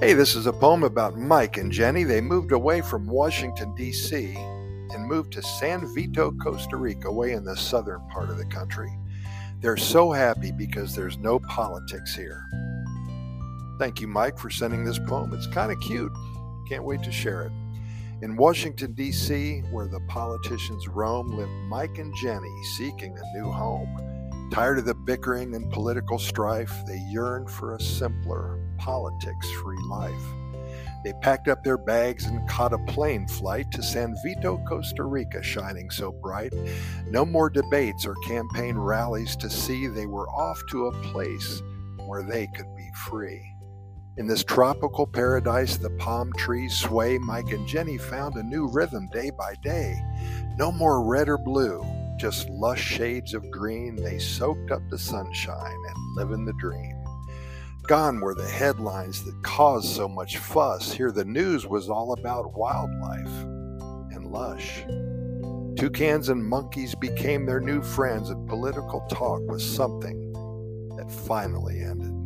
Hey, this is a poem about Mike and Jenny. They moved away from Washington, D.C., and moved to San Vito, Costa Rica, way in the southern part of the country. They're so happy because there's no politics here. Thank you, Mike, for sending this poem. It's kind of cute. Can't wait to share it. In Washington, D.C., where the politicians roam, live Mike and Jenny seeking a new home. Tired of the bickering and political strife, they yearned for a simpler, politics free life. They packed up their bags and caught a plane flight to San Vito, Costa Rica, shining so bright. No more debates or campaign rallies to see, they were off to a place where they could be free. In this tropical paradise, the palm trees sway. Mike and Jenny found a new rhythm day by day. No more red or blue, just lush shades of green. They soaked up the sunshine and living the dream. Gone were the headlines that caused so much fuss. Here, the news was all about wildlife and lush. Toucans and monkeys became their new friends, and political talk was something that finally ended.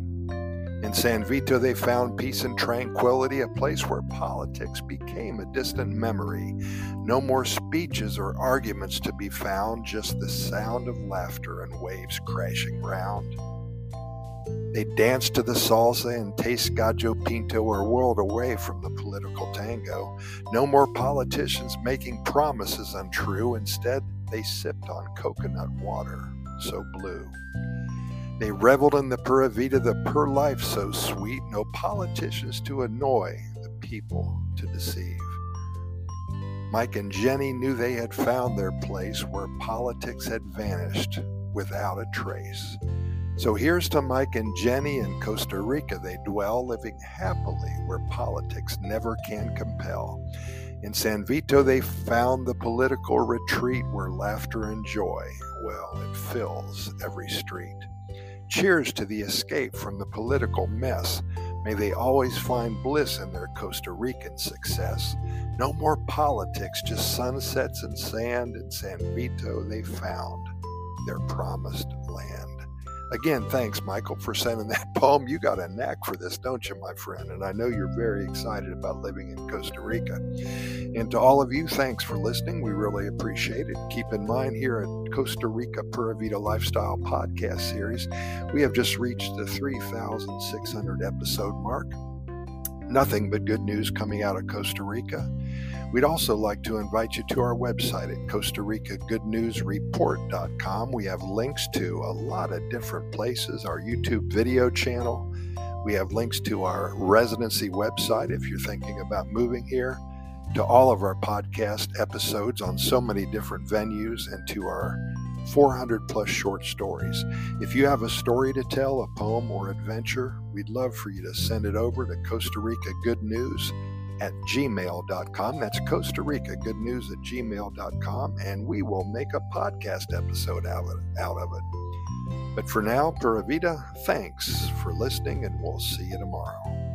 In San Vito, they found peace and tranquility, a place where politics became a distant memory. No more speeches or arguments to be found, just the sound of laughter and waves crashing round. They danced to the salsa and taste gallo pinto, or whirled away from the political tango. No more politicians making promises untrue. Instead, they sipped on coconut water, so blue. They reveled in the pura vida, the pure life so sweet, no politicians to annoy, the people to deceive. Mike and Jenny knew they had found their place where politics had vanished without a trace. So here's to Mike and Jenny in Costa Rica. They dwell, living happily where politics never can compel. In San Vito, they found the political retreat where laughter and joy, well, it fills every street. Cheers to the escape from the political mess. May they always find bliss in their Costa Rican success. No more politics, just sunsets and sand. In San Vito, they found their promised land. Again, thanks, Michael, for sending that poem. You got a knack for this, don't you, my friend? And I know you're very excited about living in Costa Rica. And to all of you, thanks for listening. We really appreciate it. Keep in mind here at Costa Rica Pura Vida Lifestyle podcast series, we have just reached the 3,600 episode mark. Nothing but good news coming out of Costa Rica. We'd also like to invite you to our website at Costa Rica Good News Report.com. We have links to a lot of different places, our YouTube video channel. We have links to our residency website if you're thinking about moving here, to all of our podcast episodes on so many different venues, and to our 400 plus short stories. If you have a story to tell, a poem or adventure, we'd love for you to send it over to Costa Rica Good News at gmail.com. That's Costa Rica Good News at gmail.com, and we will make a podcast episode out of, out of it. But for now, Pura Vida, thanks for listening, and we'll see you tomorrow.